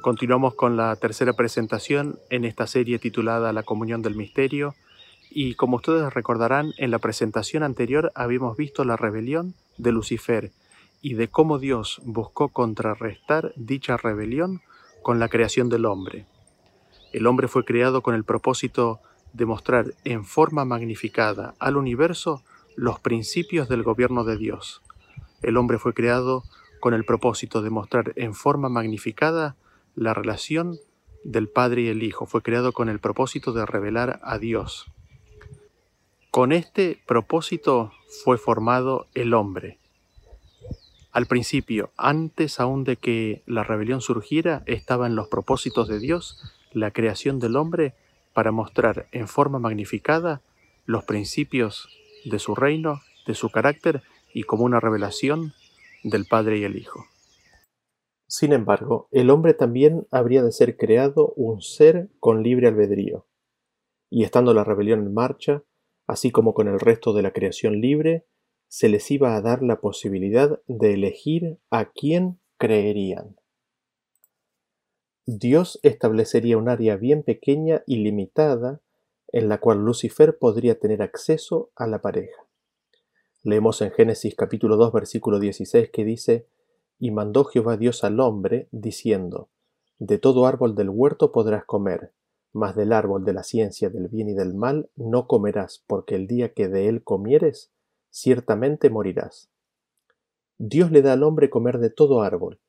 Continuamos con la tercera presentación en esta serie titulada La Comunión del Misterio y como ustedes recordarán, en la presentación anterior habíamos visto la rebelión de Lucifer y de cómo Dios buscó contrarrestar dicha rebelión con la creación del hombre. El hombre fue creado con el propósito de mostrar en forma magnificada al universo los principios del gobierno de Dios. El hombre fue creado con el propósito de mostrar en forma magnificada la relación del Padre y el Hijo. Fue creado con el propósito de revelar a Dios. Con este propósito fue formado el hombre. Al principio, antes aún de que la rebelión surgiera, estaba en los propósitos de Dios la creación del hombre para mostrar en forma magnificada los principios de su reino, de su carácter y como una revelación del Padre y el Hijo. Sin embargo, el hombre también habría de ser creado un ser con libre albedrío. Y estando la rebelión en marcha, así como con el resto de la creación libre, se les iba a dar la posibilidad de elegir a quién creerían. Dios establecería un área bien pequeña y limitada en la cual Lucifer podría tener acceso a la pareja. Leemos en Génesis capítulo 2 versículo 16 que dice, Y mandó Jehová Dios al hombre, diciendo, De todo árbol del huerto podrás comer, mas del árbol de la ciencia del bien y del mal no comerás, porque el día que de él comieres, ciertamente morirás. Dios le da al hombre comer de todo árbol.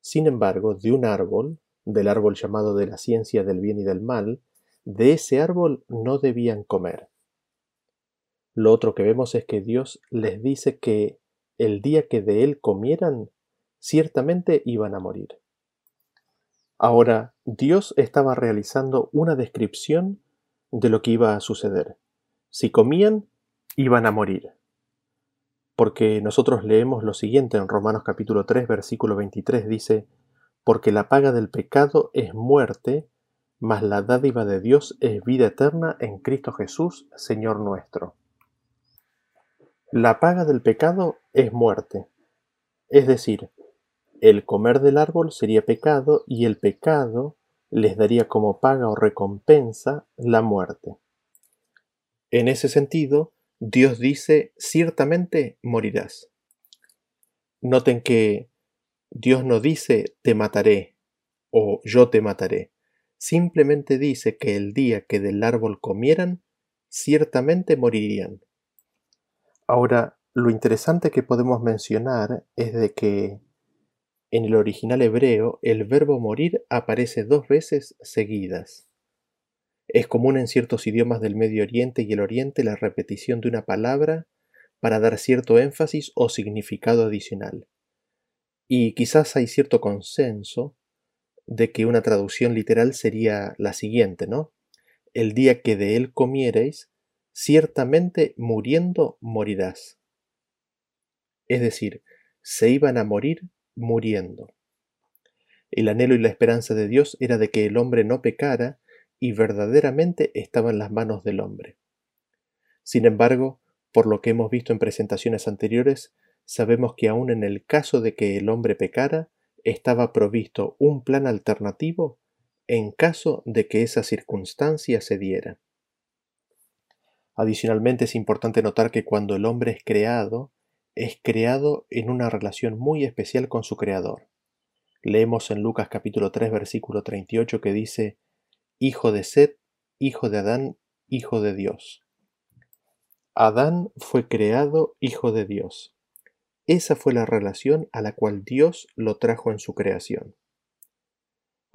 Sin embargo, de un árbol, del árbol llamado de la ciencia del bien y del mal, de ese árbol no debían comer. Lo otro que vemos es que Dios les dice que el día que de él comieran, ciertamente iban a morir. Ahora, Dios estaba realizando una descripción de lo que iba a suceder. Si comían, iban a morir. Porque nosotros leemos lo siguiente en Romanos capítulo 3, versículo 23, dice, Porque la paga del pecado es muerte, mas la dádiva de Dios es vida eterna en Cristo Jesús, Señor nuestro. La paga del pecado es muerte. Es decir, el comer del árbol sería pecado y el pecado les daría como paga o recompensa la muerte. En ese sentido, Dios dice, ciertamente morirás. Noten que Dios no dice te mataré o yo te mataré. Simplemente dice que el día que del árbol comieran, ciertamente morirían. Ahora, lo interesante que podemos mencionar es de que en el original hebreo el verbo morir aparece dos veces seguidas. Es común en ciertos idiomas del Medio Oriente y el Oriente la repetición de una palabra para dar cierto énfasis o significado adicional. Y quizás hay cierto consenso de que una traducción literal sería la siguiente, ¿no? El día que de él comiereis, ciertamente muriendo morirás. Es decir, se iban a morir muriendo. El anhelo y la esperanza de Dios era de que el hombre no pecara y verdaderamente estaba en las manos del hombre. Sin embargo, por lo que hemos visto en presentaciones anteriores, sabemos que aun en el caso de que el hombre pecara, estaba provisto un plan alternativo en caso de que esa circunstancia se diera. Adicionalmente es importante notar que cuando el hombre es creado, es creado en una relación muy especial con su creador. Leemos en Lucas capítulo 3 versículo 38 que dice, Hijo de Set, hijo de Adán, hijo de Dios. Adán fue creado hijo de Dios. Esa fue la relación a la cual Dios lo trajo en su creación.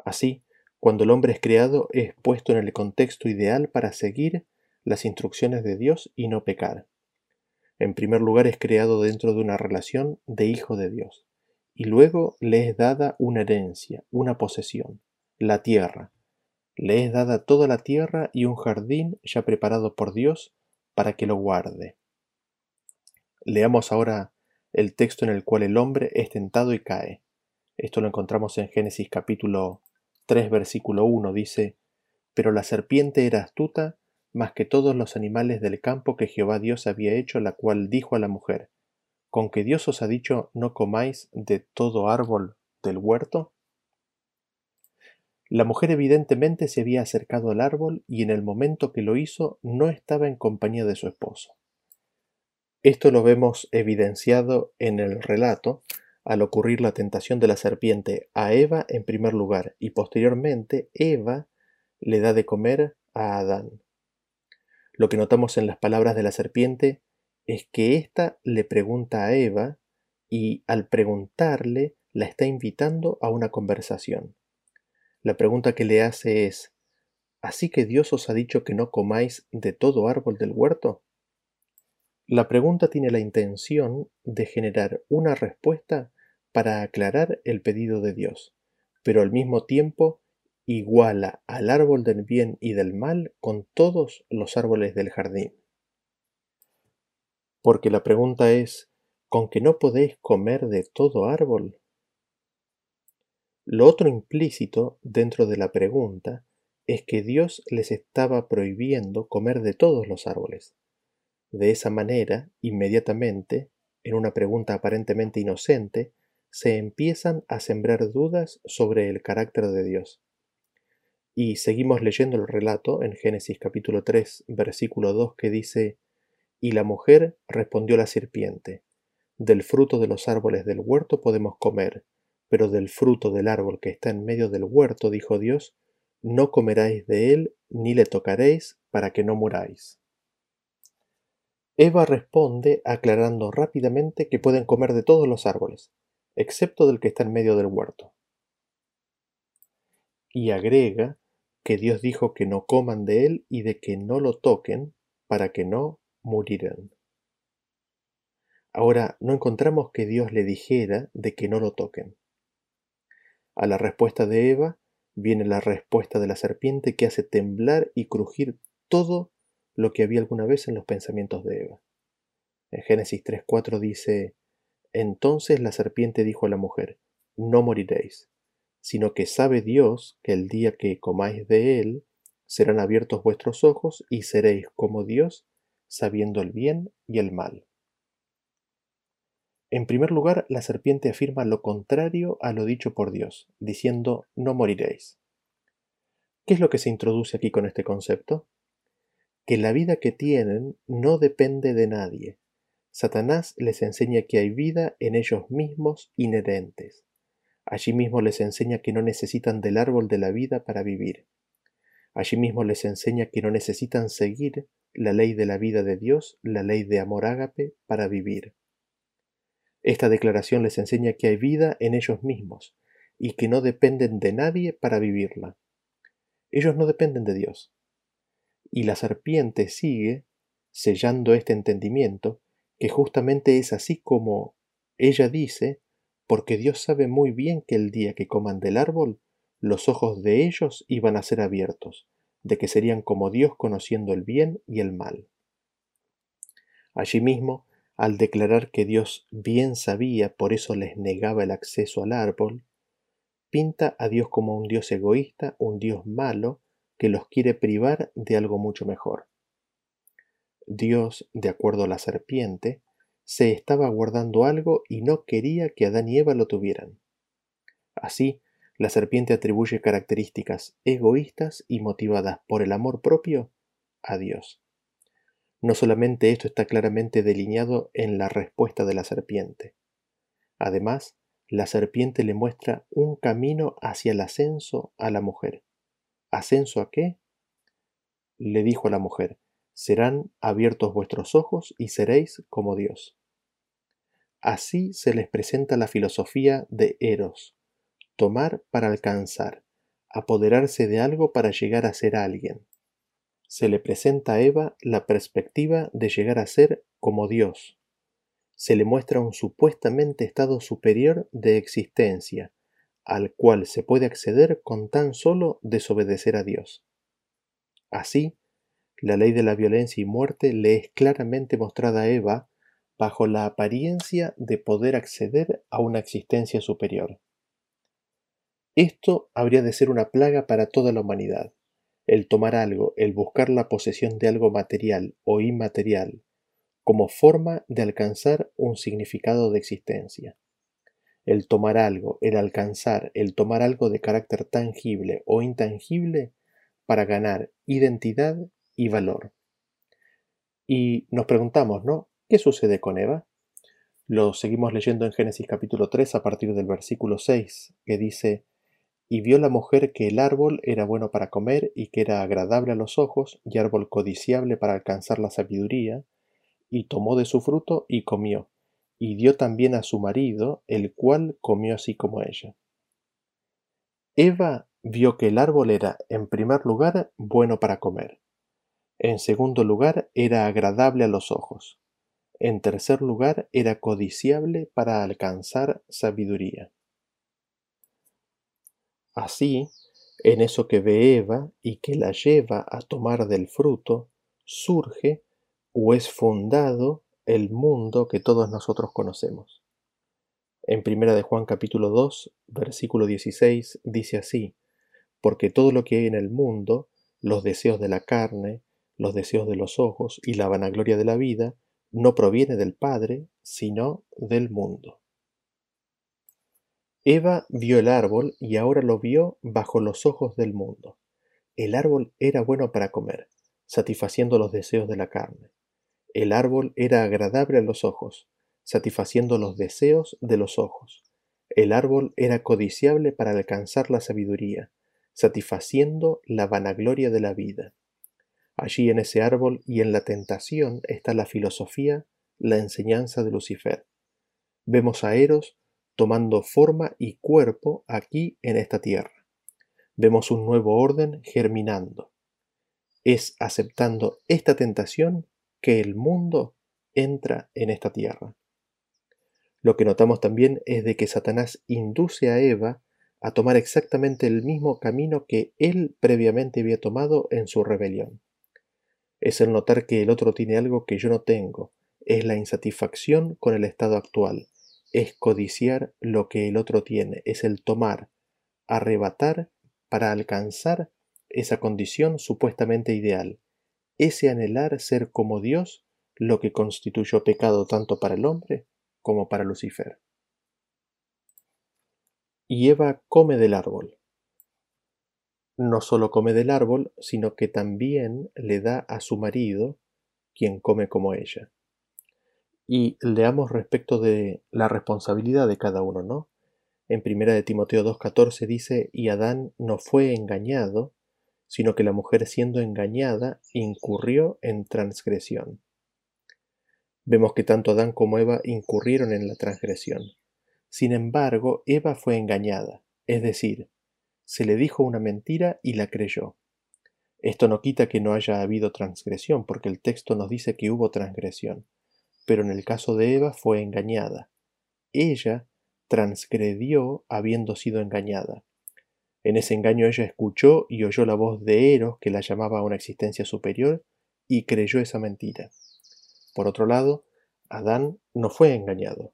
Así, cuando el hombre es creado, es puesto en el contexto ideal para seguir las instrucciones de Dios y no pecar. En primer lugar es creado dentro de una relación de hijo de Dios, y luego le es dada una herencia, una posesión, la tierra. Le es dada toda la tierra y un jardín ya preparado por Dios para que lo guarde. Leamos ahora el texto en el cual el hombre es tentado y cae. Esto lo encontramos en Génesis capítulo 3 versículo 1. Dice, Pero la serpiente era astuta más que todos los animales del campo que Jehová Dios había hecho, la cual dijo a la mujer, ¿con que Dios os ha dicho no comáis de todo árbol del huerto? La mujer evidentemente se había acercado al árbol y en el momento que lo hizo no estaba en compañía de su esposo. Esto lo vemos evidenciado en el relato al ocurrir la tentación de la serpiente a Eva en primer lugar y posteriormente Eva le da de comer a Adán. Lo que notamos en las palabras de la serpiente es que ésta le pregunta a Eva y al preguntarle la está invitando a una conversación. La pregunta que le hace es, ¿Así que Dios os ha dicho que no comáis de todo árbol del huerto? La pregunta tiene la intención de generar una respuesta para aclarar el pedido de Dios, pero al mismo tiempo iguala al árbol del bien y del mal con todos los árboles del jardín. Porque la pregunta es, ¿con que no podéis comer de todo árbol? Lo otro implícito dentro de la pregunta es que Dios les estaba prohibiendo comer de todos los árboles. De esa manera, inmediatamente, en una pregunta aparentemente inocente, se empiezan a sembrar dudas sobre el carácter de Dios. Y seguimos leyendo el relato en Génesis capítulo 3, versículo 2, que dice, Y la mujer respondió la serpiente, Del fruto de los árboles del huerto podemos comer, pero del fruto del árbol que está en medio del huerto, dijo Dios, no comeráis de él ni le tocaréis para que no muráis. Eva responde aclarando rápidamente que pueden comer de todos los árboles, excepto del que está en medio del huerto. Y agrega que Dios dijo que no coman de él y de que no lo toquen para que no muriran. Ahora, no encontramos que Dios le dijera de que no lo toquen. A la respuesta de Eva viene la respuesta de la serpiente que hace temblar y crujir todo lo que había alguna vez en los pensamientos de Eva. En Génesis 3.4 dice, Entonces la serpiente dijo a la mujer, No moriréis, sino que sabe Dios que el día que comáis de él, serán abiertos vuestros ojos y seréis como Dios, sabiendo el bien y el mal. En primer lugar, la serpiente afirma lo contrario a lo dicho por Dios, diciendo no moriréis. ¿Qué es lo que se introduce aquí con este concepto? Que la vida que tienen no depende de nadie. Satanás les enseña que hay vida en ellos mismos inherentes. Allí mismo les enseña que no necesitan del árbol de la vida para vivir. Allí mismo les enseña que no necesitan seguir la ley de la vida de Dios, la ley de amor ágape, para vivir. Esta declaración les enseña que hay vida en ellos mismos y que no dependen de nadie para vivirla. Ellos no dependen de Dios. Y la serpiente sigue sellando este entendimiento, que justamente es así como ella dice, porque Dios sabe muy bien que el día que coman del árbol, los ojos de ellos iban a ser abiertos, de que serían como Dios conociendo el bien y el mal. Allí mismo, al declarar que Dios bien sabía, por eso les negaba el acceso al árbol, pinta a Dios como un Dios egoísta, un Dios malo, que los quiere privar de algo mucho mejor. Dios, de acuerdo a la serpiente, se estaba guardando algo y no quería que Adán y Eva lo tuvieran. Así, la serpiente atribuye características egoístas y motivadas por el amor propio a Dios. No solamente esto está claramente delineado en la respuesta de la serpiente. Además, la serpiente le muestra un camino hacia el ascenso a la mujer. ¿Ascenso a qué? Le dijo a la mujer, serán abiertos vuestros ojos y seréis como Dios. Así se les presenta la filosofía de Eros, tomar para alcanzar, apoderarse de algo para llegar a ser alguien se le presenta a Eva la perspectiva de llegar a ser como Dios. Se le muestra un supuestamente estado superior de existencia, al cual se puede acceder con tan solo desobedecer a Dios. Así, la ley de la violencia y muerte le es claramente mostrada a Eva bajo la apariencia de poder acceder a una existencia superior. Esto habría de ser una plaga para toda la humanidad el tomar algo, el buscar la posesión de algo material o inmaterial, como forma de alcanzar un significado de existencia. el tomar algo, el alcanzar, el tomar algo de carácter tangible o intangible para ganar identidad y valor. Y nos preguntamos, ¿no? ¿Qué sucede con Eva? Lo seguimos leyendo en Génesis capítulo 3 a partir del versículo 6, que dice, Y vio la mujer que el árbol era bueno para comer y que era agradable a los ojos y árbol codiciable para alcanzar la sabiduría, y tomó de su fruto y comió, y dio también a su marido, el cual comió así como ella. Eva vio que el árbol era, en primer lugar, bueno para comer. En segundo lugar, era agradable a los ojos en tercer lugar, era codiciable para alcanzar sabiduría. Así, en eso que ve Eva y que la lleva a tomar del fruto, surge o es fundado el mundo que todos nosotros conocemos. En primera de Juan capítulo 2, versículo 16 dice así: porque todo lo que hay en el mundo, los deseos de la carne, los deseos de los ojos y la vanagloria de la vida, no proviene del Padre, sino del mundo. Eva vio el árbol y ahora lo vio bajo los ojos del mundo. El árbol era bueno para comer, satisfaciendo los deseos de la carne. El árbol era agradable a los ojos, satisfaciendo los deseos de los ojos. El árbol era codiciable para alcanzar la sabiduría, satisfaciendo la vanagloria de la vida. Allí en ese árbol y en la tentación está la filosofía, la enseñanza de Lucifer. Vemos a Eros tomando forma y cuerpo aquí en esta tierra. Vemos un nuevo orden germinando. Es aceptando esta tentación que el mundo entra en esta tierra. Lo que notamos también es de que Satanás induce a Eva a tomar exactamente el mismo camino que él previamente había tomado en su rebelión es el notar que el otro tiene algo que yo no tengo, es la insatisfacción con el estado actual, es codiciar lo que el otro tiene, es el tomar, arrebatar para alcanzar esa condición supuestamente ideal, ese anhelar ser como Dios, lo que constituyó pecado tanto para el hombre como para Lucifer. Y Eva come del árbol no solo come del árbol, sino que también le da a su marido, quien come como ella. Y leamos respecto de la responsabilidad de cada uno, ¿no? En primera de Timoteo 2.14 dice, y Adán no fue engañado, sino que la mujer siendo engañada incurrió en transgresión. Vemos que tanto Adán como Eva incurrieron en la transgresión. Sin embargo, Eva fue engañada, es decir, se le dijo una mentira y la creyó. Esto no quita que no haya habido transgresión, porque el texto nos dice que hubo transgresión, pero en el caso de Eva fue engañada. Ella transgredió habiendo sido engañada. En ese engaño ella escuchó y oyó la voz de Eros que la llamaba a una existencia superior y creyó esa mentira. Por otro lado, Adán no fue engañado.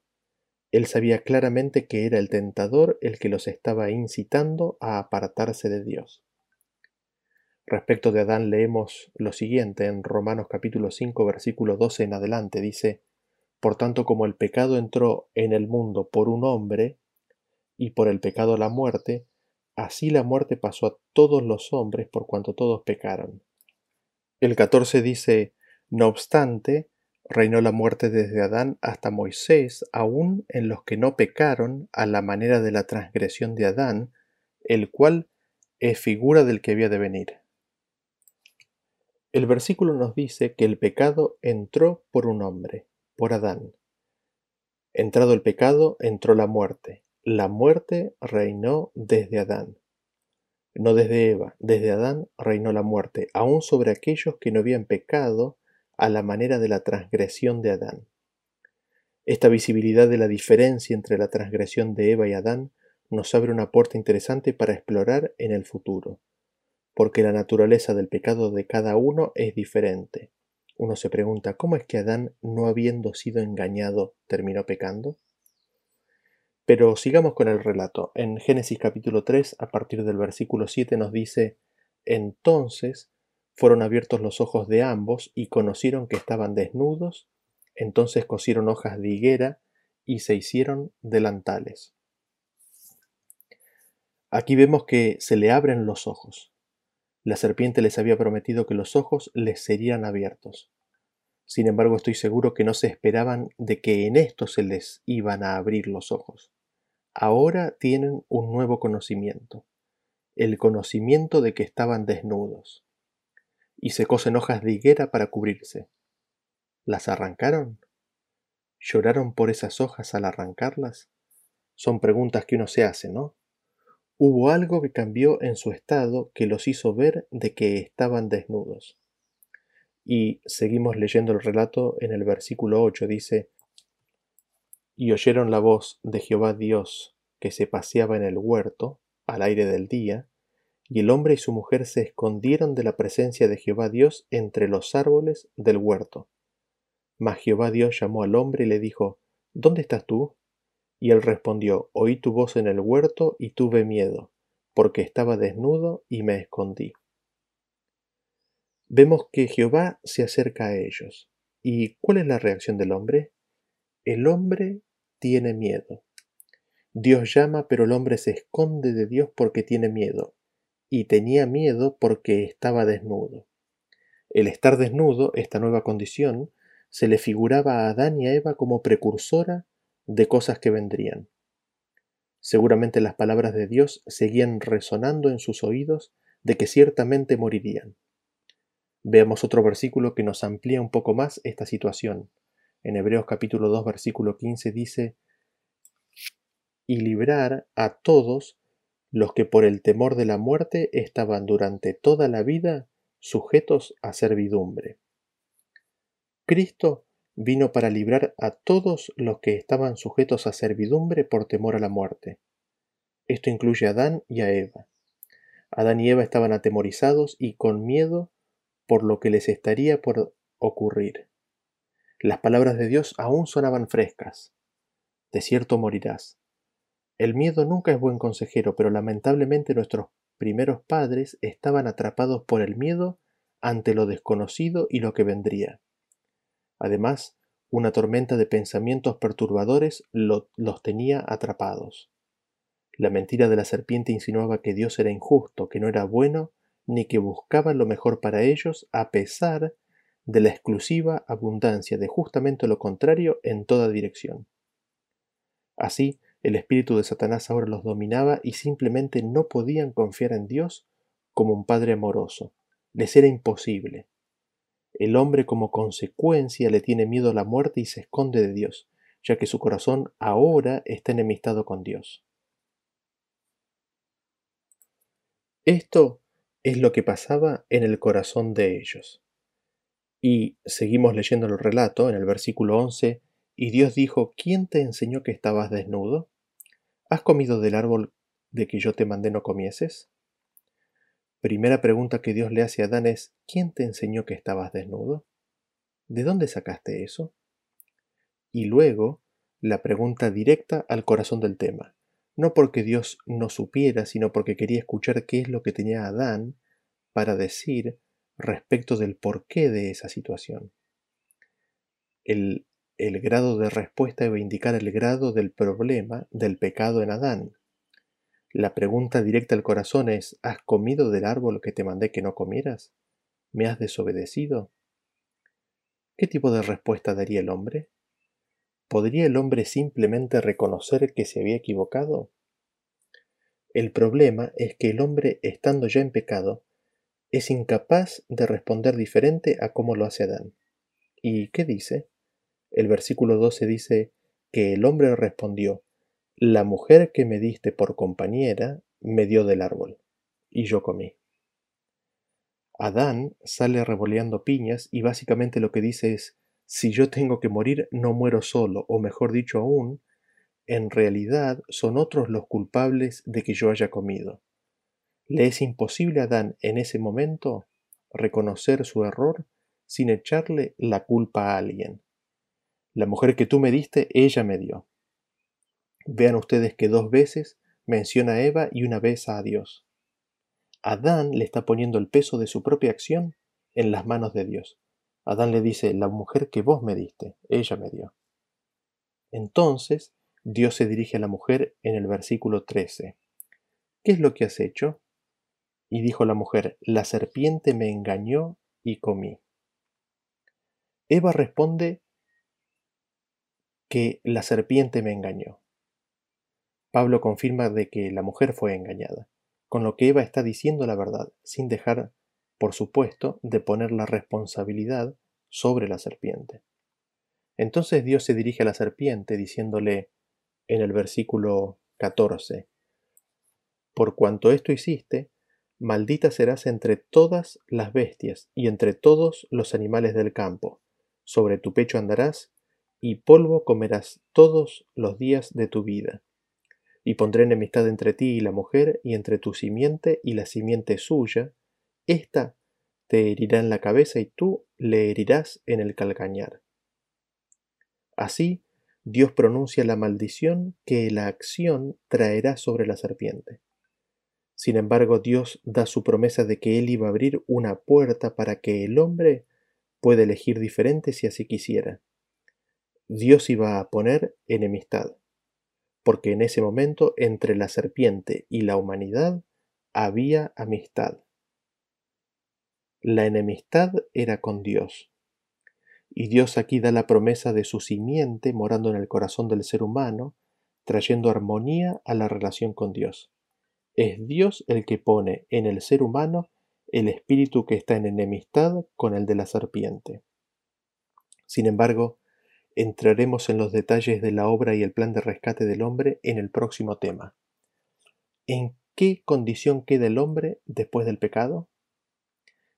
Él sabía claramente que era el tentador el que los estaba incitando a apartarse de Dios. Respecto de Adán leemos lo siguiente en Romanos capítulo 5 versículo 12 en adelante dice, Por tanto como el pecado entró en el mundo por un hombre, y por el pecado la muerte, así la muerte pasó a todos los hombres por cuanto todos pecaron. El 14 dice, No obstante, Reinó la muerte desde Adán hasta Moisés, aun en los que no pecaron a la manera de la transgresión de Adán, el cual es figura del que había de venir. El versículo nos dice que el pecado entró por un hombre, por Adán. Entrado el pecado, entró la muerte. La muerte reinó desde Adán. No desde Eva, desde Adán reinó la muerte, aun sobre aquellos que no habían pecado a la manera de la transgresión de Adán. Esta visibilidad de la diferencia entre la transgresión de Eva y Adán nos abre una puerta interesante para explorar en el futuro, porque la naturaleza del pecado de cada uno es diferente. Uno se pregunta, ¿cómo es que Adán, no habiendo sido engañado, terminó pecando? Pero sigamos con el relato. En Génesis capítulo 3, a partir del versículo 7, nos dice, Entonces fueron abiertos los ojos de ambos y conocieron que estaban desnudos, entonces cosieron hojas de higuera y se hicieron delantales. Aquí vemos que se le abren los ojos. La serpiente les había prometido que los ojos les serían abiertos. Sin embargo, estoy seguro que no se esperaban de que en esto se les iban a abrir los ojos. Ahora tienen un nuevo conocimiento, el conocimiento de que estaban desnudos. Y se cosen hojas de higuera para cubrirse. ¿Las arrancaron? ¿Lloraron por esas hojas al arrancarlas? Son preguntas que uno se hace, ¿no? Hubo algo que cambió en su estado que los hizo ver de que estaban desnudos. Y seguimos leyendo el relato en el versículo 8, dice, Y oyeron la voz de Jehová Dios que se paseaba en el huerto, al aire del día, y el hombre y su mujer se escondieron de la presencia de Jehová Dios entre los árboles del huerto. Mas Jehová Dios llamó al hombre y le dijo, ¿Dónde estás tú? Y él respondió, Oí tu voz en el huerto y tuve miedo, porque estaba desnudo y me escondí vemos que Jehová se acerca a ellos. ¿Y cuál es la reacción del hombre? El hombre tiene miedo. Dios llama, pero el hombre se esconde de Dios porque tiene miedo, y tenía miedo porque estaba desnudo. El estar desnudo, esta nueva condición, se le figuraba a Adán y a Eva como precursora de cosas que vendrían. Seguramente las palabras de Dios seguían resonando en sus oídos de que ciertamente morirían. Veamos otro versículo que nos amplía un poco más esta situación. En Hebreos capítulo 2 versículo 15 dice, y librar a todos los que por el temor de la muerte estaban durante toda la vida sujetos a servidumbre. Cristo vino para librar a todos los que estaban sujetos a servidumbre por temor a la muerte. Esto incluye a Adán y a Eva. Adán y Eva estaban atemorizados y con miedo por lo que les estaría por ocurrir. Las palabras de Dios aún sonaban frescas. De cierto morirás. El miedo nunca es buen consejero, pero lamentablemente nuestros primeros padres estaban atrapados por el miedo ante lo desconocido y lo que vendría. Además, una tormenta de pensamientos perturbadores los tenía atrapados. La mentira de la serpiente insinuaba que Dios era injusto, que no era bueno ni que buscaban lo mejor para ellos a pesar de la exclusiva abundancia de justamente lo contrario en toda dirección. Así, el espíritu de Satanás ahora los dominaba y simplemente no podían confiar en Dios como un Padre amoroso. Les era imposible. El hombre como consecuencia le tiene miedo a la muerte y se esconde de Dios, ya que su corazón ahora está enemistado con Dios. Esto es lo que pasaba en el corazón de ellos. Y seguimos leyendo el relato en el versículo 11, y Dios dijo, ¿quién te enseñó que estabas desnudo? ¿Has comido del árbol de que yo te mandé no comieses? Primera pregunta que Dios le hace a Adán es, ¿quién te enseñó que estabas desnudo? ¿De dónde sacaste eso? Y luego, la pregunta directa al corazón del tema no porque Dios no supiera, sino porque quería escuchar qué es lo que tenía Adán para decir respecto del porqué de esa situación. El, el grado de respuesta a indicar el grado del problema del pecado en Adán. La pregunta directa al corazón es, ¿has comido del árbol que te mandé que no comieras? ¿Me has desobedecido? ¿Qué tipo de respuesta daría el hombre? ¿Podría el hombre simplemente reconocer que se había equivocado? El problema es que el hombre, estando ya en pecado, es incapaz de responder diferente a cómo lo hace Adán. ¿Y qué dice? El versículo 12 dice que el hombre respondió, La mujer que me diste por compañera me dio del árbol, y yo comí. Adán sale revoleando piñas y básicamente lo que dice es, si yo tengo que morir, no muero solo, o mejor dicho aún, en realidad son otros los culpables de que yo haya comido. Le es imposible a Adán en ese momento reconocer su error sin echarle la culpa a alguien. La mujer que tú me diste, ella me dio. Vean ustedes que dos veces menciona a Eva y una vez a Dios. Adán le está poniendo el peso de su propia acción en las manos de Dios. Adán le dice, la mujer que vos me diste, ella me dio. Entonces, Dios se dirige a la mujer en el versículo 13. ¿qué es lo que has hecho? Y dijo la mujer, la serpiente me engañó y comí. Eva responde que la serpiente me engañó. Pablo confirma de que la mujer fue engañada, con lo que Eva está diciendo la verdad, sin dejar, por supuesto, de poner la responsabilidad sobre la serpiente. Entonces Dios se dirige a la serpiente diciéndole en el versículo 14, Por cuanto esto hiciste, maldita serás entre todas las bestias y entre todos los animales del campo, sobre tu pecho andarás, y polvo comerás todos los días de tu vida. Y pondré enemistad entre ti y la mujer, y entre tu simiente y la simiente suya, ésta te herirá en la cabeza y tú le herirás en el calcañar. Así, Dios pronuncia la maldición que la acción traerá sobre la serpiente. Sin embargo, Dios da su promesa de que Él iba a abrir una puerta para que el hombre pueda elegir diferente si así quisiera. Dios iba a poner enemistad, porque en ese momento entre la serpiente y la humanidad había amistad. La enemistad era con Dios. Y Dios aquí da la promesa de su simiente morando en el corazón del ser humano, trayendo armonía a la relación con Dios. Es Dios el que pone en el ser humano el espíritu que está en enemistad con el de la serpiente. Sin embargo, entraremos en los detalles de la obra y el plan de rescate del hombre en el próximo tema. ¿En qué condición queda el hombre después del pecado?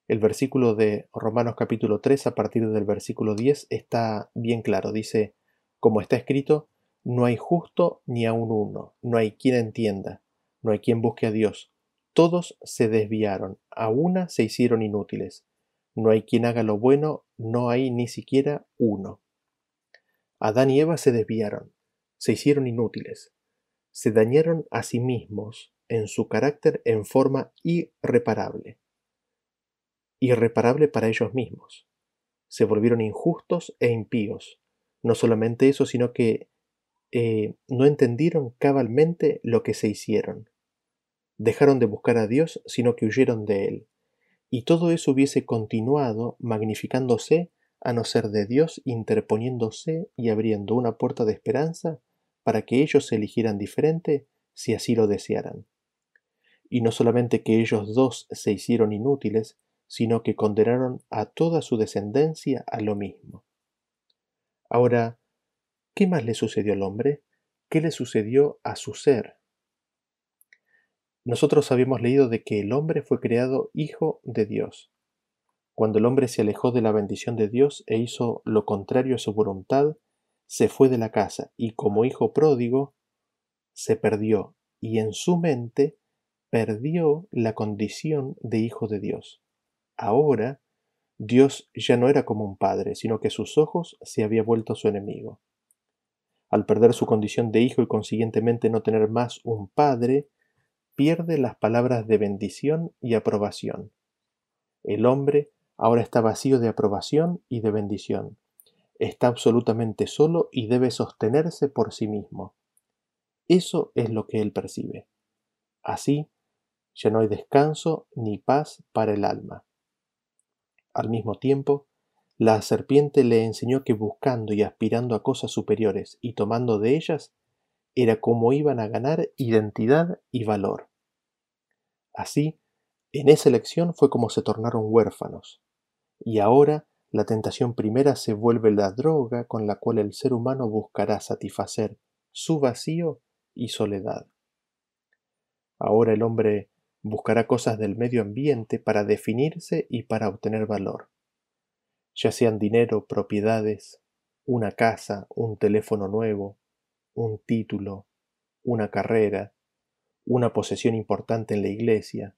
El versículo de Romanos capítulo 3 a partir del versículo 10 está bien claro. Dice, como está escrito, no hay justo ni aun uno, no hay quien entienda, no hay quien busque a Dios. Todos se desviaron, a una se hicieron inútiles. No hay quien haga lo bueno, no hay ni siquiera uno. Adán y Eva se desviaron, se hicieron inútiles, se dañaron a sí mismos en su carácter en forma irreparable irreparable para ellos mismos. Se volvieron injustos e impíos. No solamente eso, sino que eh, no entendieron cabalmente lo que se hicieron. Dejaron de buscar a Dios, sino que huyeron de Él. Y todo eso hubiese continuado magnificándose a no ser de Dios interponiéndose y abriendo una puerta de esperanza para que ellos se eligieran diferente si así lo desearan. Y no solamente que ellos dos se hicieron inútiles, sino que condenaron a toda su descendencia a lo mismo. Ahora, ¿qué más le sucedió al hombre? ¿Qué le sucedió a su ser? Nosotros habíamos leído de que el hombre fue creado hijo de Dios. Cuando el hombre se alejó de la bendición de Dios e hizo lo contrario a su voluntad, se fue de la casa y como hijo pródigo se perdió y en su mente perdió la condición de hijo de Dios. Ahora, Dios ya no era como un padre, sino que sus ojos se había vuelto su enemigo. Al perder su condición de hijo y consiguientemente no tener más un padre, pierde las palabras de bendición y aprobación. El hombre ahora está vacío de aprobación y de bendición. Está absolutamente solo y debe sostenerse por sí mismo. Eso es lo que él percibe. Así, ya no hay descanso ni paz para el alma. Al mismo tiempo, la serpiente le enseñó que buscando y aspirando a cosas superiores y tomando de ellas, era como iban a ganar identidad y valor. Así, en esa elección fue como se tornaron huérfanos. Y ahora la tentación primera se vuelve la droga con la cual el ser humano buscará satisfacer su vacío y soledad. Ahora el hombre buscará cosas del medio ambiente para definirse y para obtener valor, ya sean dinero, propiedades, una casa, un teléfono nuevo, un título, una carrera, una posesión importante en la iglesia,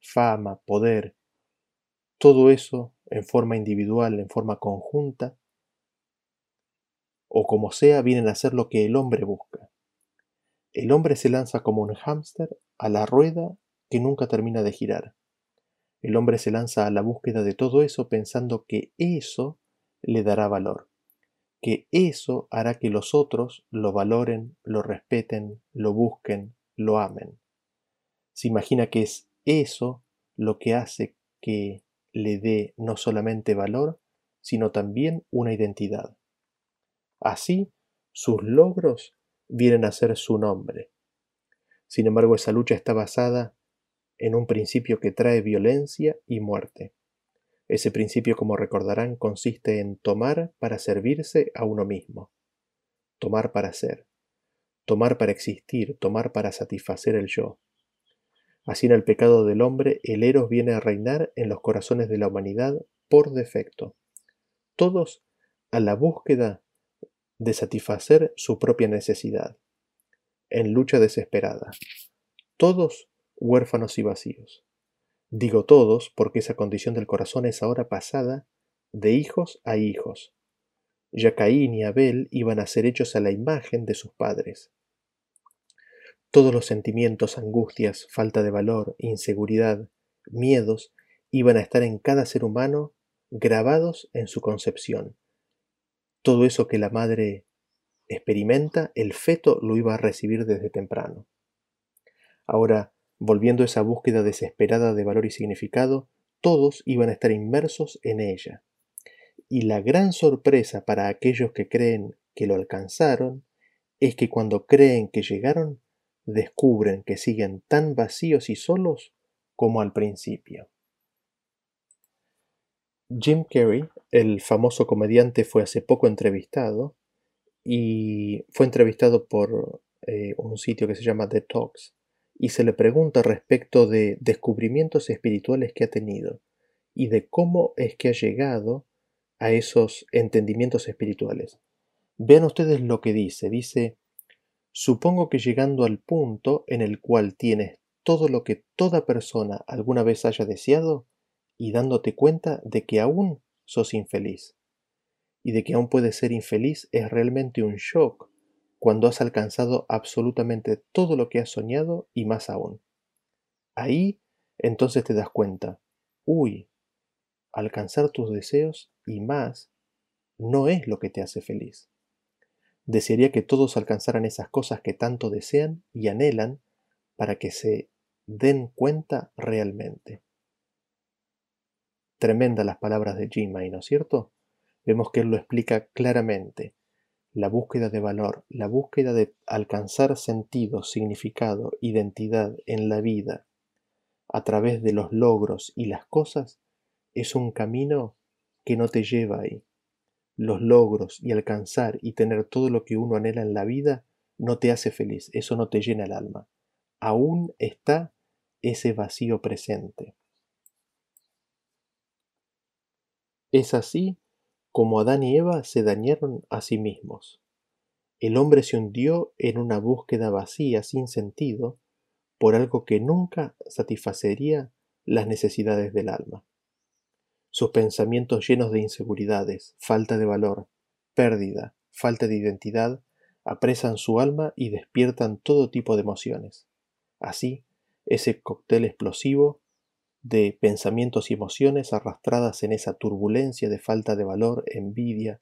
fama, poder, todo eso en forma individual, en forma conjunta, o como sea, vienen a ser lo que el hombre busca. El hombre se lanza como un hámster a la rueda que nunca termina de girar. El hombre se lanza a la búsqueda de todo eso pensando que eso le dará valor, que eso hará que los otros lo valoren, lo respeten, lo busquen, lo amen. Se imagina que es eso lo que hace que le dé no solamente valor, sino también una identidad. Así, sus logros vienen a ser su nombre. Sin embargo, esa lucha está basada en un principio que trae violencia y muerte. Ese principio, como recordarán, consiste en tomar para servirse a uno mismo, tomar para ser, tomar para existir, tomar para satisfacer el yo. Así en el pecado del hombre, el eros viene a reinar en los corazones de la humanidad por defecto, todos a la búsqueda de satisfacer su propia necesidad, en lucha desesperada, todos huérfanos y vacíos. Digo todos porque esa condición del corazón es ahora pasada de hijos a hijos. Ya Caín y Abel iban a ser hechos a la imagen de sus padres. Todos los sentimientos, angustias, falta de valor, inseguridad, miedos, iban a estar en cada ser humano grabados en su concepción. Todo eso que la madre experimenta, el feto lo iba a recibir desde temprano. Ahora, volviendo a esa búsqueda desesperada de valor y significado, todos iban a estar inmersos en ella. Y la gran sorpresa para aquellos que creen que lo alcanzaron es que cuando creen que llegaron, descubren que siguen tan vacíos y solos como al principio. Jim Carrey, el famoso comediante, fue hace poco entrevistado y fue entrevistado por eh, un sitio que se llama The Talks y se le pregunta respecto de descubrimientos espirituales que ha tenido y de cómo es que ha llegado a esos entendimientos espirituales. Vean ustedes lo que dice. Dice, supongo que llegando al punto en el cual tienes todo lo que toda persona alguna vez haya deseado y dándote cuenta de que aún sos infeliz. Y de que aún puedes ser infeliz es realmente un shock cuando has alcanzado absolutamente todo lo que has soñado y más aún. Ahí entonces te das cuenta, uy, alcanzar tus deseos y más no es lo que te hace feliz. Desearía que todos alcanzaran esas cosas que tanto desean y anhelan para que se den cuenta realmente. Tremenda las palabras de Jim ¿no es cierto? Vemos que él lo explica claramente la búsqueda de valor, la búsqueda de alcanzar sentido, significado, identidad en la vida a través de los logros y las cosas, es un camino que no te lleva ahí. Los logros y alcanzar y tener todo lo que uno anhela en la vida no te hace feliz, eso no te llena el alma. Aún está ese vacío presente. Es así como Adán y Eva se dañaron a sí mismos. El hombre se hundió en una búsqueda vacía, sin sentido, por algo que nunca satisfacería las necesidades del alma. Sus pensamientos llenos de inseguridades, falta de valor, pérdida, falta de identidad, apresan su alma y despiertan todo tipo de emociones. Así, ese cóctel explosivo de pensamientos y emociones arrastradas en esa turbulencia de falta de valor, envidia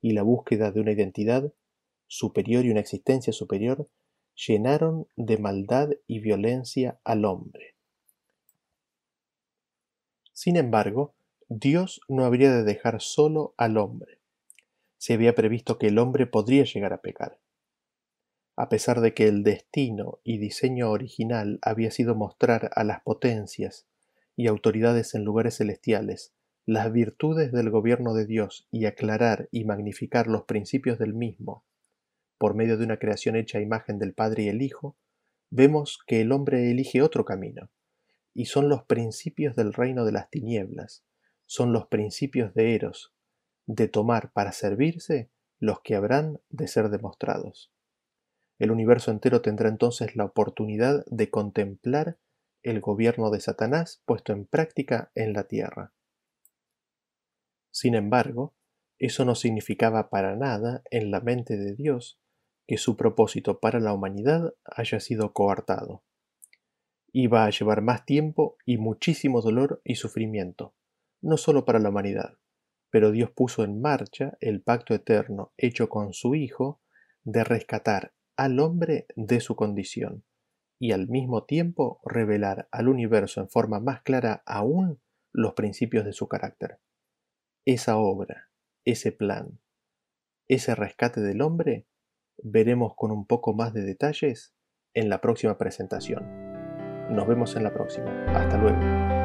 y la búsqueda de una identidad superior y una existencia superior, llenaron de maldad y violencia al hombre. Sin embargo, Dios no habría de dejar solo al hombre. Se había previsto que el hombre podría llegar a pecar. A pesar de que el destino y diseño original había sido mostrar a las potencias y autoridades en lugares celestiales las virtudes del gobierno de Dios y aclarar y magnificar los principios del mismo, por medio de una creación hecha a imagen del Padre y el Hijo, vemos que el hombre elige otro camino, y son los principios del reino de las tinieblas, son los principios de Eros, de tomar para servirse los que habrán de ser demostrados. El universo entero tendrá entonces la oportunidad de contemplar el gobierno de Satanás puesto en práctica en la tierra. Sin embargo, eso no significaba para nada en la mente de Dios que su propósito para la humanidad haya sido coartado. Iba a llevar más tiempo y muchísimo dolor y sufrimiento, no solo para la humanidad, pero Dios puso en marcha el pacto eterno hecho con su Hijo de rescatar al hombre de su condición, y al mismo tiempo revelar al universo en forma más clara aún los principios de su carácter. Esa obra, ese plan, ese rescate del hombre, veremos con un poco más de detalles en la próxima presentación. Nos vemos en la próxima. Hasta luego.